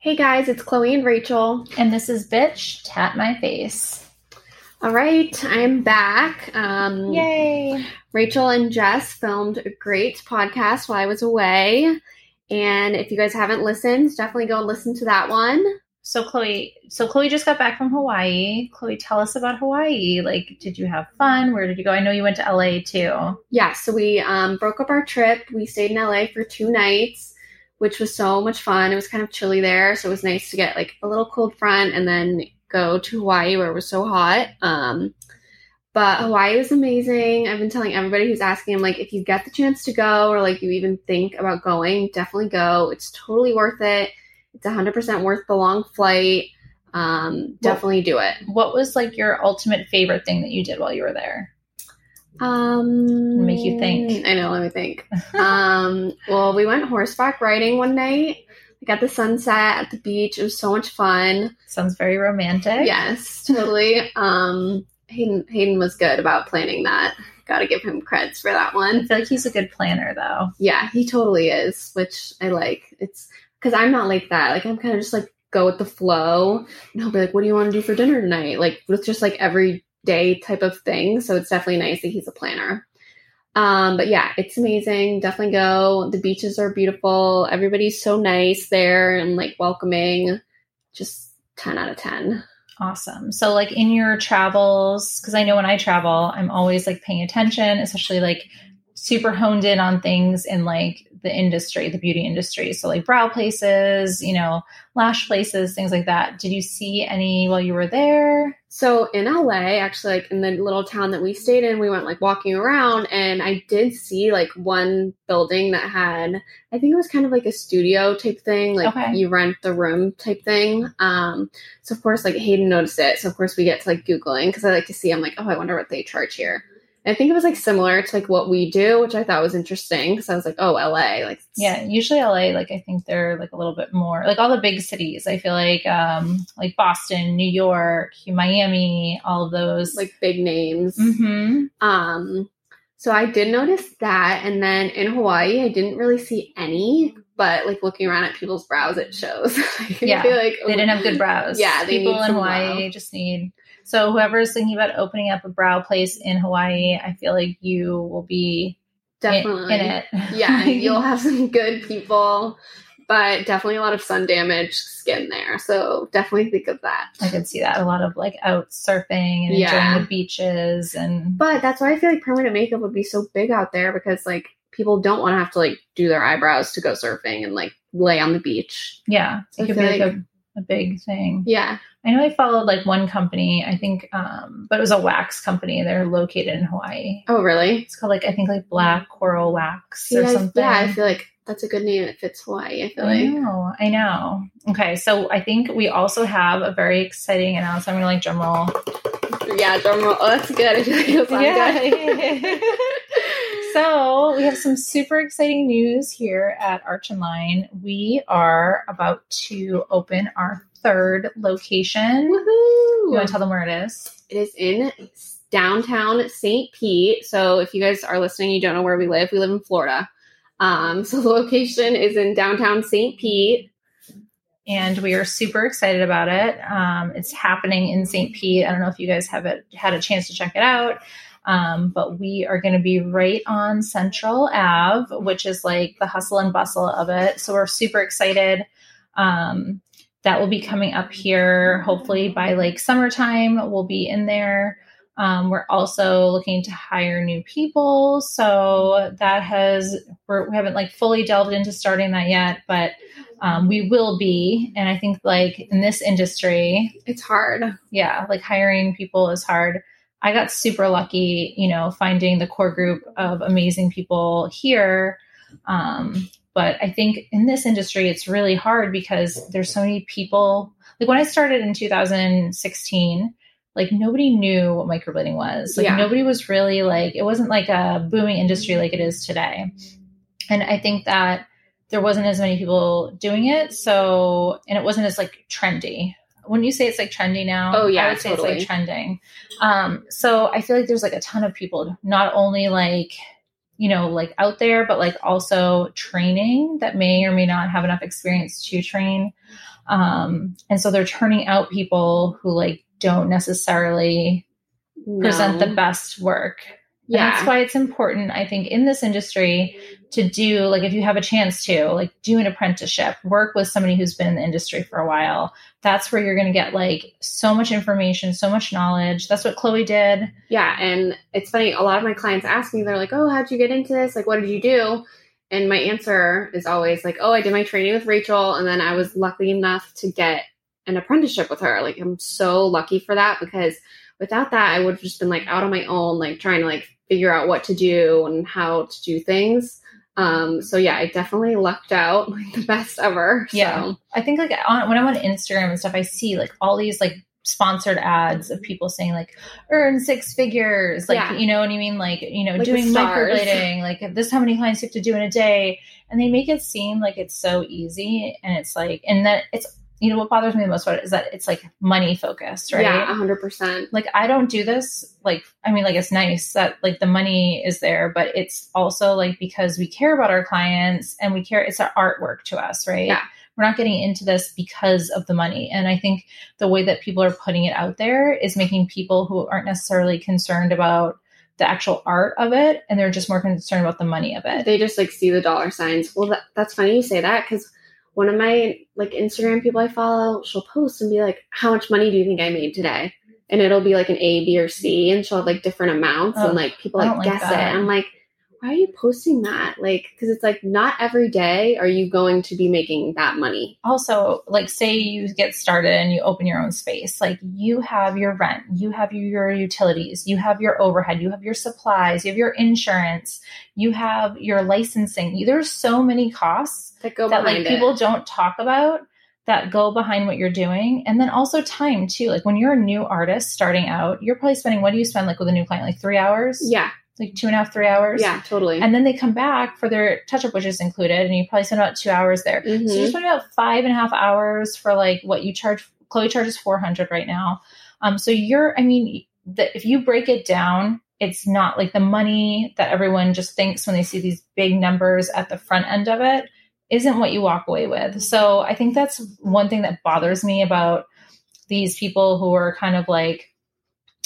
Hey guys, it's Chloe and Rachel. And this is Bitch Tat My Face. All right, I'm back. Um, Yay! Rachel and Jess filmed a great podcast while I was away. And if you guys haven't listened, definitely go listen to that one. So Chloe, so Chloe just got back from Hawaii. Chloe, tell us about Hawaii. Like, did you have fun? Where did you go? I know you went to LA too. Yeah, so we um, broke up our trip. We stayed in LA for two nights, which was so much fun. It was kind of chilly there, so it was nice to get like a little cold front and then go to Hawaii where it was so hot. Um, but Hawaii was amazing. I've been telling everybody who's asking, I'm like, if you get the chance to go or like you even think about going, definitely go. It's totally worth it. It's 100% worth the long flight. Um, definitely do it. What was like your ultimate favorite thing that you did while you were there? Um, Make you think. I know. Let me think. um, well, we went horseback riding one night. We got the sunset at the beach. It was so much fun. Sounds very romantic. Yes, totally. um, Hayden Hayden was good about planning that. Got to give him creds for that I one. feel like he's a good planner though. Yeah, he totally is, which I like. It's because I'm not like that. Like I'm kind of just like go with the flow, and he'll be like, "What do you want to do for dinner tonight?" Like with just like every day type of thing. So it's definitely nice that he's a planner. Um, but yeah, it's amazing. Definitely go. The beaches are beautiful. Everybody's so nice there and like welcoming. Just ten out of ten. Awesome. So, like in your travels, because I know when I travel, I'm always like paying attention, especially like super honed in on things in like the industry, the beauty industry. So, like brow places, you know, lash places, things like that. Did you see any while you were there? So in LA, actually, like in the little town that we stayed in, we went like walking around, and I did see like one building that had, I think it was kind of like a studio type thing, like Okay. you rent the room type thing. Um, so of course, like Hayden noticed it. So of course, we get to like googling because I like to see. I'm like, oh, I wonder what they charge here. I think it was like similar to like what we do, which I thought was interesting because I was like, oh, LA, like Yeah, usually LA, like I think they're like a little bit more like all the big cities. I feel like um like Boston, New York, Miami, all of those. like big names. hmm Um, so I did notice that, and then in Hawaii, I didn't really see any. But like looking around at people's brows, it shows. I Yeah, feel like they didn't have good brows. Yeah, they people in Hawaii brow. just need. So whoever is thinking about opening up a brow place in Hawaii, I feel like you will be definitely in, it. yeah, you'll have some good people, but definitely a lot of sun damaged skin there. So definitely think of that. I could see that a lot of like out surfing and Yeah. enjoying the beaches and But that's why I feel like permanent makeup would be so big out there because like people don't want to have to like do their eyebrows to go surfing and like lay on the beach. yeah, it could be like like- a, a big thing. Yeah. I know I followed like one company, I think, um, but it was a wax company. They're located in Hawaii. Oh, really? It's called like I think like Black Coral Wax See, or something. yeah, I feel like that's a good name. It fits Hawaii. I feel I like. know, I know. Okay, so I think we also have a very exciting announcement. I'm gonna like drum roll. Yeah, drum roll. Oh, that's good. I feel like it was good. so we have some super exciting news here at Arch and Line. We are about to open our third location. You want to tell them where it is? It is in downtown St. Pete. So if you guys are listening, you don't know where we live. We live in Florida. Um, so the location is in downtown St. Pete. and we are super excited about it. Um, it's happening in St. Pete. I don't know if you guys have it, had a chance to check it out, um, but we are going to be right on Central Ave, which is like the hustle and bustle of it. So we're super excited. Um, that will be coming up here hopefully by like summertime. We'll be in there. Um, we're also looking to hire new people, so that has we're, we haven't like fully delved into starting that yet, but um, we will be. And I think like in this industry, It's hard. yeah, like hiring people is hard. I got super lucky, you know, finding the core group of amazing people here. Um, but I think in this industry, it's really hard because there's so many people. Like when I started in 2016, like nobody knew what microblading was. Like Yeah. nobody was really like, it wasn't like a booming industry like it is today. And I think that there wasn't as many people doing it. So, and it wasn't as like trendy. When you say it's like trendy now, Oh, yeah, I would say totally. it's like trending. Um, so I feel like there's like a ton of people, not only like you know, like out there, but like also training that may or may not have enough experience to train. Um, and so they're turning out people who like don't necessarily present the best work. And Yeah. that's why it's important, I think, in this industry to do, like, if you have a chance to, like, do an apprenticeship, work with somebody who's been in the industry for a while. That's where you're going to get, like, so much information, so much knowledge. That's what Chloe did. Yeah, and it's funny. A lot of my clients ask me, they're like, "Oh, how'd you get into this? Like, what did you do?" And my answer is always like, "Oh, I did my training with Rachel, and then I was lucky enough to get an apprenticeship with her. Like, I'm so lucky for that because without that, I would have just been like out on my own, like trying to like figure out what to do and how to do things." Um, so yeah, I definitely lucked out like the best ever. Yeah. I think, like, on, when I'm on Instagram and stuff, I see, like, all these, like, sponsored ads of people saying like earn six figures like Yeah. you know what i mean like you know Like doing microblading like this how many clients you have to do in a day and they make it seem like it's so easy and it's like and that it's you know what bothers me the most about it is that it's like money focused right yeah, hundred percent. like i don't do this like i mean like it's nice that like the money is there but it's also like because we care about our clients and we care it's our artwork to us right Yeah. we're not getting into this because of the money and i think the way that people are putting it out there is making people who aren't necessarily concerned about the actual art of it and they're just more concerned about the money of it they just like see the dollar signs. Well, that, that's funny you say that because one of my like Instagram people I follow, she'll post and be like, "How much money do you think I made today?" And it'll be like an A, B, or C, and she'll have like different amounts, Oh, and like people like like guess it. that. I'm like, why are you posting that? Like, because it's like not every day are you going to be making that money. also like say you get started and you open your own space like you have your rent you have your utilities you have your overhead you have your supplies you have your insurance you have your licensing. There's so many costs That go that like people don't talk about that go behind what you're doing. And then also time too. Like when you're a new artist starting out you're probably spending what do you spend like with a new client? Like three hours? Yeah, like two and a half three hours yeah, totally. and then they come back for their touch up which is included and you probably spend about two hours there Mhm. so you spend about five and a half hours for like what you charge. Chloe charges four hundred right now. Um, so you're, I mean, the, if you break it down, it's not like the money that everyone just thinks when they see these big numbers at the front end of it isn't what you walk away with. So I think that's one thing that bothers me about these people who are kind of like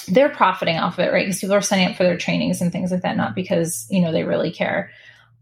they're profiting off of it, right? Because people are signing up for their trainings and things like that, not because you know they really care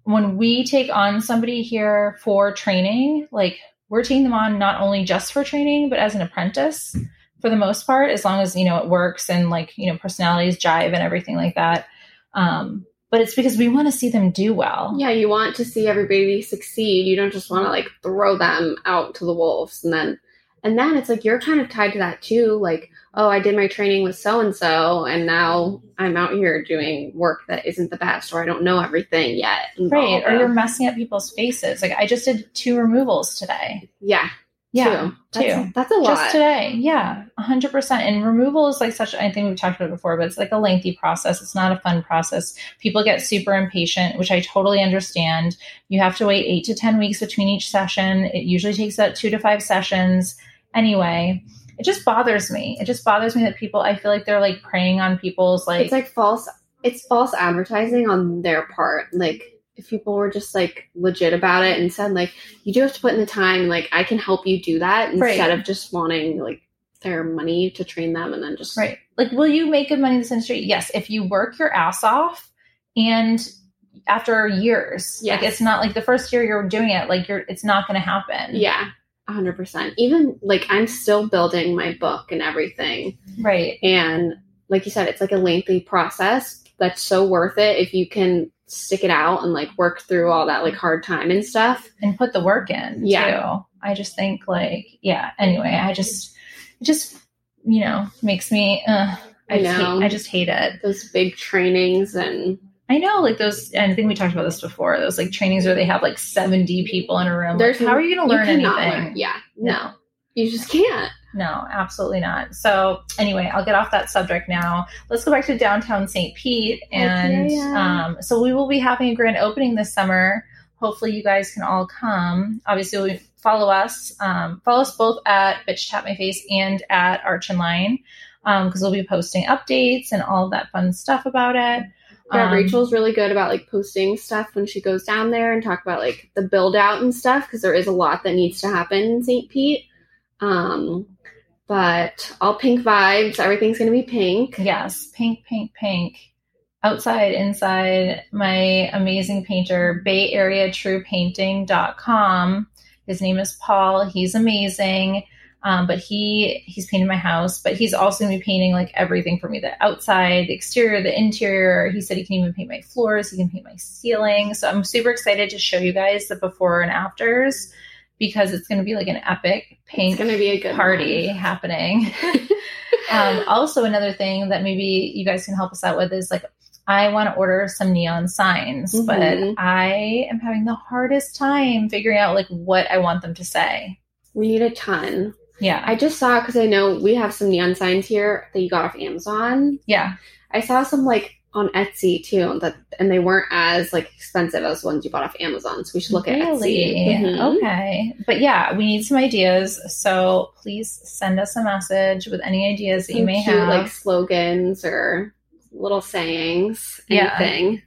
when we take on somebody here for training, like we're taking them on not only just for training, but as an apprentice for the most part, as long as, you know, it works and like, you know, personalities jive and everything like that. Um, but it's because we want to see them do well. yeah, you want to see everybody succeed. You don't just want to like throw them out to the wolves and then and then it's like you're kind of tied to that too. Like, oh, I did my training with so and so and now I'm out here doing work that isn't the best or I don't know everything yet. Right. Or you're messing up people's faces. Like I just did two removals today. yeah, Yeah. two. That's, two. That's a lot. Just today. Yeah. a hundred percent. And removal is like such, I think we've talked about it before, but it's like a lengthy process. It's not a fun process. People get super impatient, which I totally understand. You have to wait eight to 10 weeks between each session. It usually takes about two to five sessions. Anyway, it just bothers me. It just bothers me that people, I feel like they're like preying on people's like, it's like false it's false advertising on their part like if people were just like legit about it and said like you do have to put in the time like i can help you do that Right. instead of just wanting like their money to train them and then just Right. Like, will you make good money in this industry? Yes. If you work your ass off and after years, like it's not like the first year you're doing it, like you're, it's not going to happen. yeah 100% even like i'm still building my book and everything Right. and like you said it's like a lengthy process that's so worth it if you can stick it out and like work through all that like hard time and stuff And put the work in Yeah. too. I just think like, yeah. Anyway, I just, it just, you know, makes me, uh, I, I know. hate, I just hate it. those big trainings and I know, like those. And I think we talked about this before. Those like trainings where they have like seventy people in a room. Like, There's- how are you going to learn anything? learn. Yeah, No. you just can't. No, absolutely not. So anyway, I'll get off that subject now. Let's go back to downtown St. Pete, and Okay, yeah. um, so we will be having a grand opening this summer. Hopefully, you guys can all come. Obviously, we follow us. Um, follow us both at Bitch Tap My Face and at Arch and Line because we'll be posting updates and all of that fun stuff about it. Yeah, Um, Rachel's really good about like posting stuff when she goes down there and talk about like the build out and stuff because there is a lot that needs to happen in St. Pete. Um, but all pink vibes. Everything's gonna be pink. Yes, pink, pink, pink. Outside, inside, my amazing painter, Bay Area True Painting.com. His name is Paul. He's amazing. Um, but he he's painted my house, but he's also gonna be painting like everything for me: the outside, the exterior, the interior. He said he can even paint my floors, he can paint my ceiling. So I'm super excited to show you guys the before and afters because it's gonna be like an epic paint It's gonna be a good party one. happening. um, also, another thing that maybe you guys can help us out with is like, I want to order some neon signs, Mhm. but I am having the hardest time figuring out like what I want them to say. We need a ton. Yeah, I just saw because I know we have some neon signs here that you got off Amazon. yeah, I saw some like on Etsy too that and they weren't as like expensive as ones you bought off Amazon. So we should look at really. Etsy. Mhm. Okay, but yeah, we need some ideas. So please send us a message with any ideas that you may cute, have. like slogans or little sayings, anything. Yeah,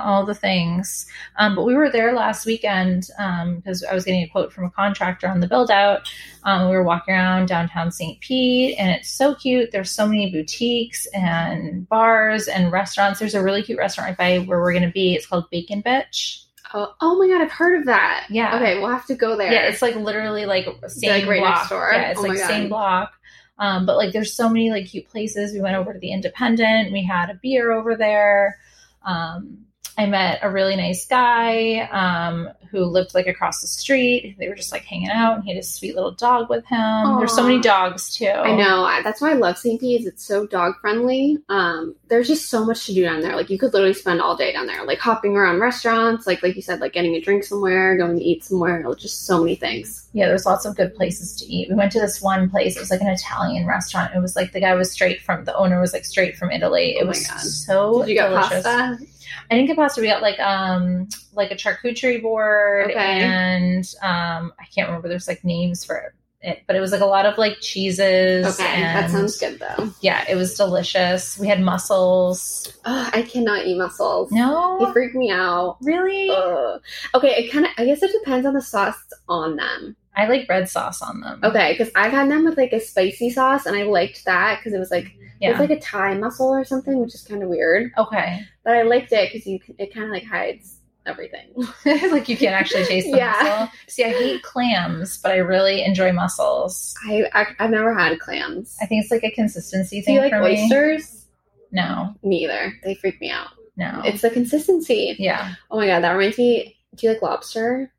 all the things. Um, but we were there last weekend because I was getting a quote from a contractor on the build out. Um, we were walking around downtown St. Pete, and it's so cute. There's so many boutiques and bars and restaurants. There's a really cute restaurant right by where we're going to be. It's called Bacon Bitch. Oh, oh my god, I've heard of that. Yeah. Okay, we'll have to go there. Yeah, it's like literally like same like, right block. next door? Yeah, it's Oh like same block. Um, but like there's so many like cute places. We went over to the Independent. We had a beer over there. Um, I met a really nice guy um, who lived like across the street. They were just like hanging out, and he had a sweet little dog with him. There's so many dogs too. I know. That's why I love St. Pete's. It's so dog friendly. Um, there's just so much to do down there. Like you could literally spend all day down there, like hopping around restaurants, like like you said, like getting a drink somewhere, going to eat somewhere. Just so many things. Yeah, there's lots of good places to eat. We went to this one place. It was like an Italian restaurant. It was like the guy was straight from the owner was like straight from Italy. It Oh was God. so Did you get delicious. pasta? I didn't get pasta. We got like um like a charcuterie board Okay. and um I can't remember. There's like names for it, but it was like a lot of like cheeses. Okay, and, that sounds good though. Yeah, it was delicious. We had mussels. Ugh, I cannot eat mussels. No, They freak me out. really. Ugh. Okay, it kind of. I guess it depends on the sauce on them. I like red sauce on them. Okay, because I've had them with like a spicy sauce, and I liked that because it was like Yeah. it's like a Thai mussel or something, which is kind of weird. okay. But I liked it because you it kind of like hides everything. like you can't actually taste the Yeah. mussel. See, I hate clams, but I really enjoy mussels. I, I I've never had clams. I think it's like a consistency Do thing you like for me. oysters? No, Me either. They freak me out. no. It's the consistency. yeah. Oh my god, that reminds me. Do you like lobster?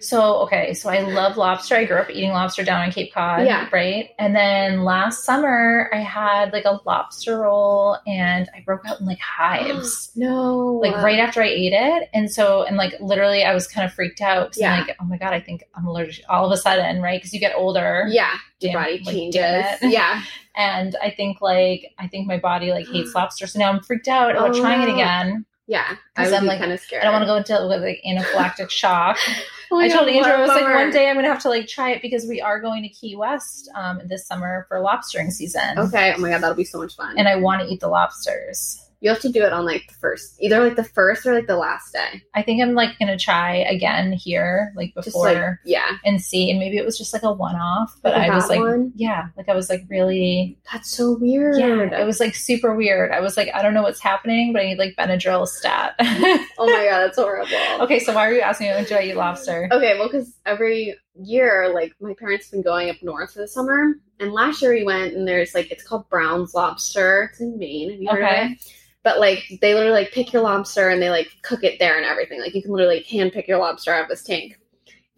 So okay, so I love lobster. I grew up eating lobster down in Cape Cod, Yeah. right? And then last summer I had like a lobster roll and I broke out in like hives. no. Like right after I ate it. And so and like literally I was kind of freaked out Yeah. I'm like, oh my god, I think I'm allergic all of a sudden, right? Because you get older. Yeah, your body like, changes. Yeah. And I think like I think my body like hates lobster. So now I'm freaked out about Oh, trying it oh, again. Yeah. I 'Cause would I'm, like, kind of scared. I don't want to go into like anaphylactic shock. Oh I told Andrew, I was like, one day I'm gonna have to like try it because we are going to Key West um, this summer for lobstering season, Okay. Oh my god, that'll be so much fun. and I want to eat the lobsters. You have to do it on like the first, either like the first or like the last day. I think I'm like gonna try again here, like before, like yeah, and see. And maybe it was just like a one off, but Like I was like, one? yeah, like I was like really, that's so weird. yeah, it was like super weird. I was like, I don't know what's happening, but I need like Benadryl stat. oh my god, that's horrible. okay, so why are you asking me? Do I eat lobster? Okay, well, because every year, like my parents have been going up north for the summer, and last year we went, and there's like it's called Brown's Lobster. It's in Maine. Have you heard Okay. of it? But like they literally like pick your lobster and they like cook it there and everything. Like you can literally like, hand pick your lobster out of this tank,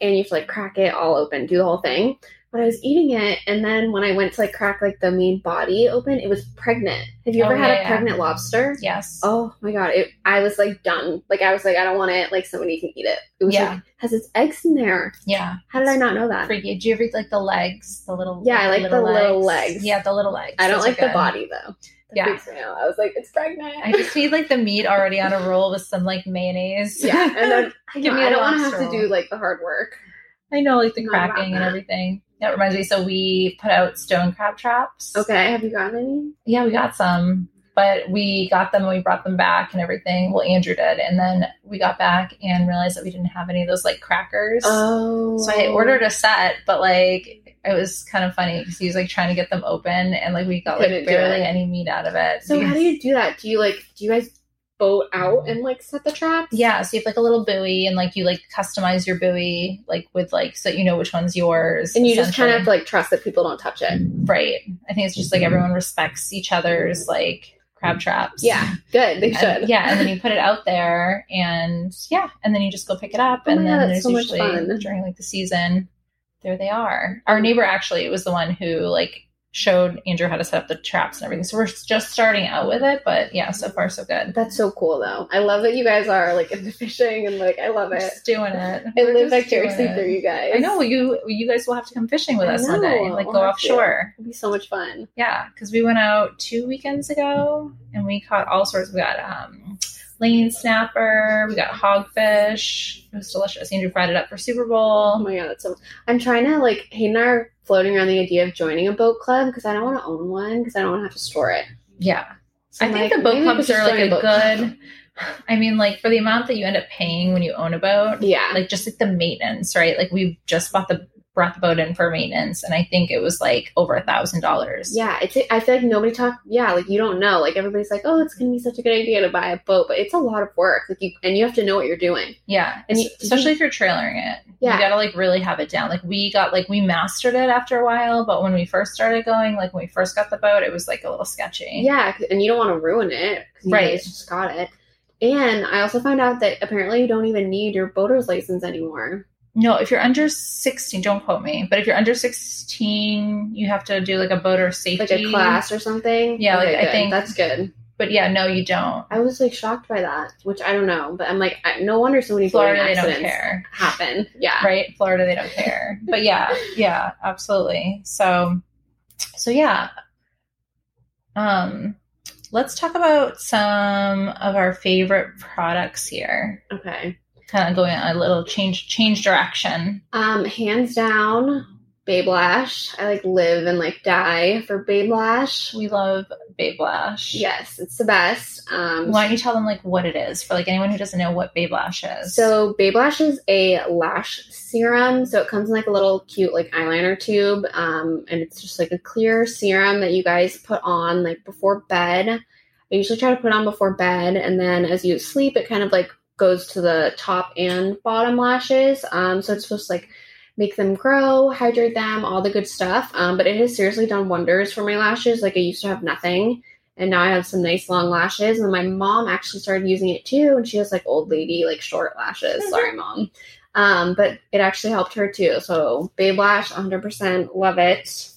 and you have to like crack it all open, do the whole thing. But I was eating it, and then when I went to like crack like the main body open, it was pregnant. Have you Oh, ever had yeah, a yeah. pregnant lobster? Yes. Oh my god! It, I was like done. Like I was like, I don't want it. Like somebody can eat it. It was Yeah. like has its eggs in there. Yeah. How did I not know that? Freaky. Do you ever eat like the legs? The little Yeah, I like the little legs. Yeah, the little legs. I don't Those like the body though. Yeah. freaks me out. I was like, it's pregnant. I just need like the meat already on a roll with some like mayonnaise. yeah, and then I, Give me a I don't want to have to do like the hard work. I know, like the Not cracking and everything. That reminds me. So we put out stone crab traps. Okay, have you gotten any? Yeah, we got some, but we got them and we brought them back and everything. Well, Andrew did, and then we got back and realized that we didn't have any of those like crackers. Oh. So I ordered a set, but like it was kind of funny because he was like trying to get them open, and like we got like barely any meat out of it. So how do you do that? Do you like do you guys boat out and like set the traps? Yeah, so you have like a little buoy, and like you like customize your buoy, like with like so that you know which one's yours. And you just kind of have to like trust that people don't touch it. right. I think it's just like everyone respects each other's like crab traps. Yeah, good. They And- should. yeah, and then you put it out there, and yeah, and then you just go pick it up, Oh and then God, there's so usually during like the season, there they are. Our neighbor actually was the one who like showed Andrew how to set up the traps and everything. So we're just starting out with it, but yeah, so far so good. That's so cool though. I love that you guys are like into fishing and like I love it. just doing it. I We're live just vicariously through you guys. I know you. You guys will have to come fishing with I us one day, like We'll go offshore. It'd be so much fun. Yeah, because we went out two weekends ago and we caught all sorts. We got um, lane snapper, we got hogfish. It was delicious. Andrew fried it up for Super Bowl. Oh my god, that's so. I'm trying to like Hayden and I are floating around the idea of joining a boat club because I don't want to own one because I don't want to have to store it. Yeah, So I I'm think like, the boat clubs are like a club. good. I mean, like for the amount that you end up paying when you own a boat, Yeah, like just like the maintenance, right? Like we just bought the brought the boat in for maintenance, and I think it was like over a thousand dollars. yeah. It's. I feel like nobody talk. Yeah, like you don't know. Like everybody's like, oh, it's gonna be such a good idea to buy a boat, but it's a lot of work. Like you and you have to know what you're doing. Yeah, And you- especially if you're trailering it. Yeah. You gotta like really have it down. Like we got like we mastered it after a while, but when we first started going, like when we first got the boat, it was like a little sketchy. yeah and you don't want to ruin it Right. guys just got it. And I also found out that apparently you don't even need your boater's license anymore. No, if you're under sixteen, don't quote me, but if you're under sixteen, you have to do like a boater safety Like a class or something. Yeah, like, I think- that's good. But yeah, no, you don't. I was like shocked by that, which I don't know, but I'm like, I, no wonder so many Florida, they don't accidents care. happen. Yeah, Right? Florida, they don't care. But yeah, yeah, absolutely. So, so yeah. Um, let's talk about some of our favorite products here. Okay. Kind of going a little change change direction. Um, hands down, Babe Lash. I like live and like die for Babe Lash. We love Babe Lash. Yes, it's the best. Um, Why don't you tell them like what it is for like anyone who doesn't know what Babe Lash is? So Babe Lash is a lash serum. So it comes in like a little cute like eyeliner tube. Um, and it's just like a clear serum that you guys put on like before bed. I usually try to put on before bed, and then as you sleep, it kind of like goes to the top and bottom lashes. Um, so it's supposed to like make them grow, hydrate them, all the good stuff. Um, but it has seriously done wonders for my lashes. Like I used to have nothing, and now I have some nice long lashes. And my mom actually started using it too, and she has like old lady like short lashes. Sorry, mom. Um, but it actually helped her too. So Babe Lash, 100% love it.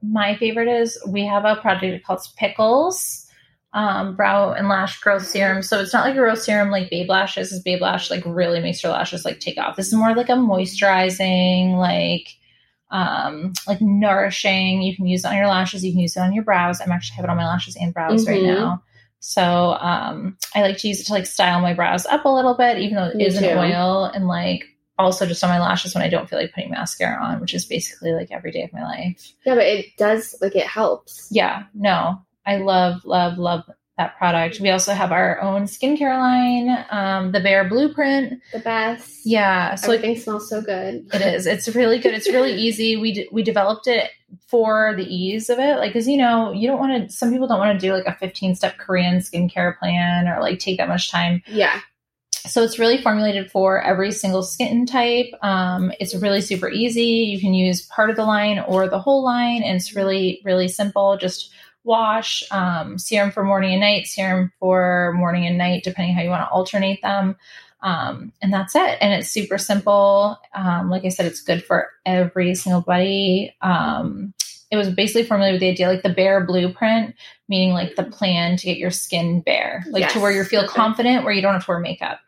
my favorite is we have a product called Pickles um, brow and lash growth serum. So it's not like a growth serum like Babe Lashes. Is Babe Lash like really makes your lashes like take off. This is more like a moisturizing, like um like nourishing. You can use it on your lashes. You can use it on your brows. I'm actually having it on my lashes and brows right Mhm. now. So um I like to use it to like style my brows up a little bit, even though it Me is an oil and like also just on my lashes when I don't feel like putting mascara on, which is basically like every day of my life. Yeah, but it does like it helps. Yeah, no, I love, love, love that product. We also have our own skincare line, um, the Bare Blueprint. The best. Yeah, so like, Everything smells so good. it is. It's really good. It's really easy. We d- we developed it for the ease of it, like because you know you don't want to. Some people don't want to do like a fifteen step Korean skincare plan or like take that much time. Yeah. So it's really formulated for every single skin type. Um, it's really super easy. You can use part of the line or the whole line, and it's really, really simple. Just wash, um, serum for morning and night, serum for morning and night, depending how you want to alternate them. Um, and that's it. And it's super simple. Um, like I said, it's good for every single body. Um, it was basically formulated with the idea like the bare blueprint, meaning like the plan to get your skin bare, like to where you feel confident, where you don't have to wear makeup.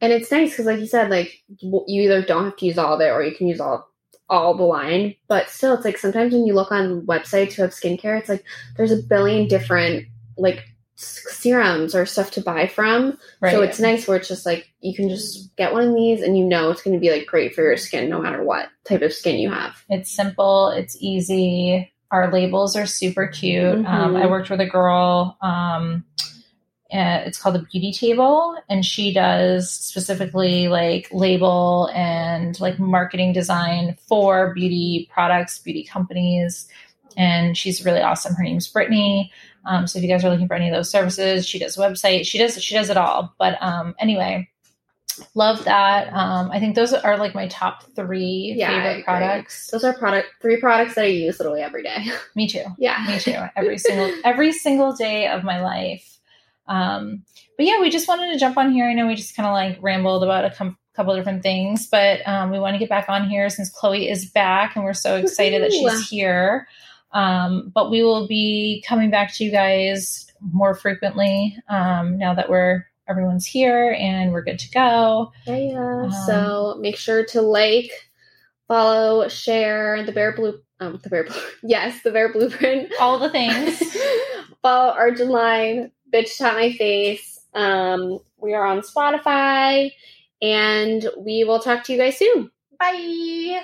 And it's nice because, like you said, like you either don't have to use all of it or you can use all all the line. But still, it's like sometimes when you look on websites who have skincare, it's like there's a billion different like serums or stuff to buy from. Right. So it's nice where it's just like you can just get one of these and you know it's going to be like great for your skin no matter what type of skin you have. It's simple, it's easy. our labels are super cute. Um, Mhm. I worked with a girl. Um, uh, it's called the Beauty Table, and she does specifically like label and like marketing design for beauty products, beauty companies. And she's really awesome. Her name's Brittany. Um, so if you guys are looking for any of those services, she does a website. She does she does it all. But um, anyway, love that. Um, I think those are like my top three Yeah, favorite products. Those are product three products that I use literally every day. Me too. yeah. Me too. Every single every single day of my life. Um, but yeah, we just wanted to jump on here. I know we just kind of like rambled about a com- couple different things, but um, we want to get back on here since Chloe is back, and we're so excited that she's here. Um, but we will be coming back to you guys more frequently um, now that we're everyone's here and we're good to go. Yeah, yeah. Um, so make sure to like, follow, share the Bare Blue. Um, the Bare Blue. Yes, the Bare Blueprint. All the things. follow Arch and Line. Bitch taught my face. Um, we are on Spotify, and we will talk to you guys soon. Bye.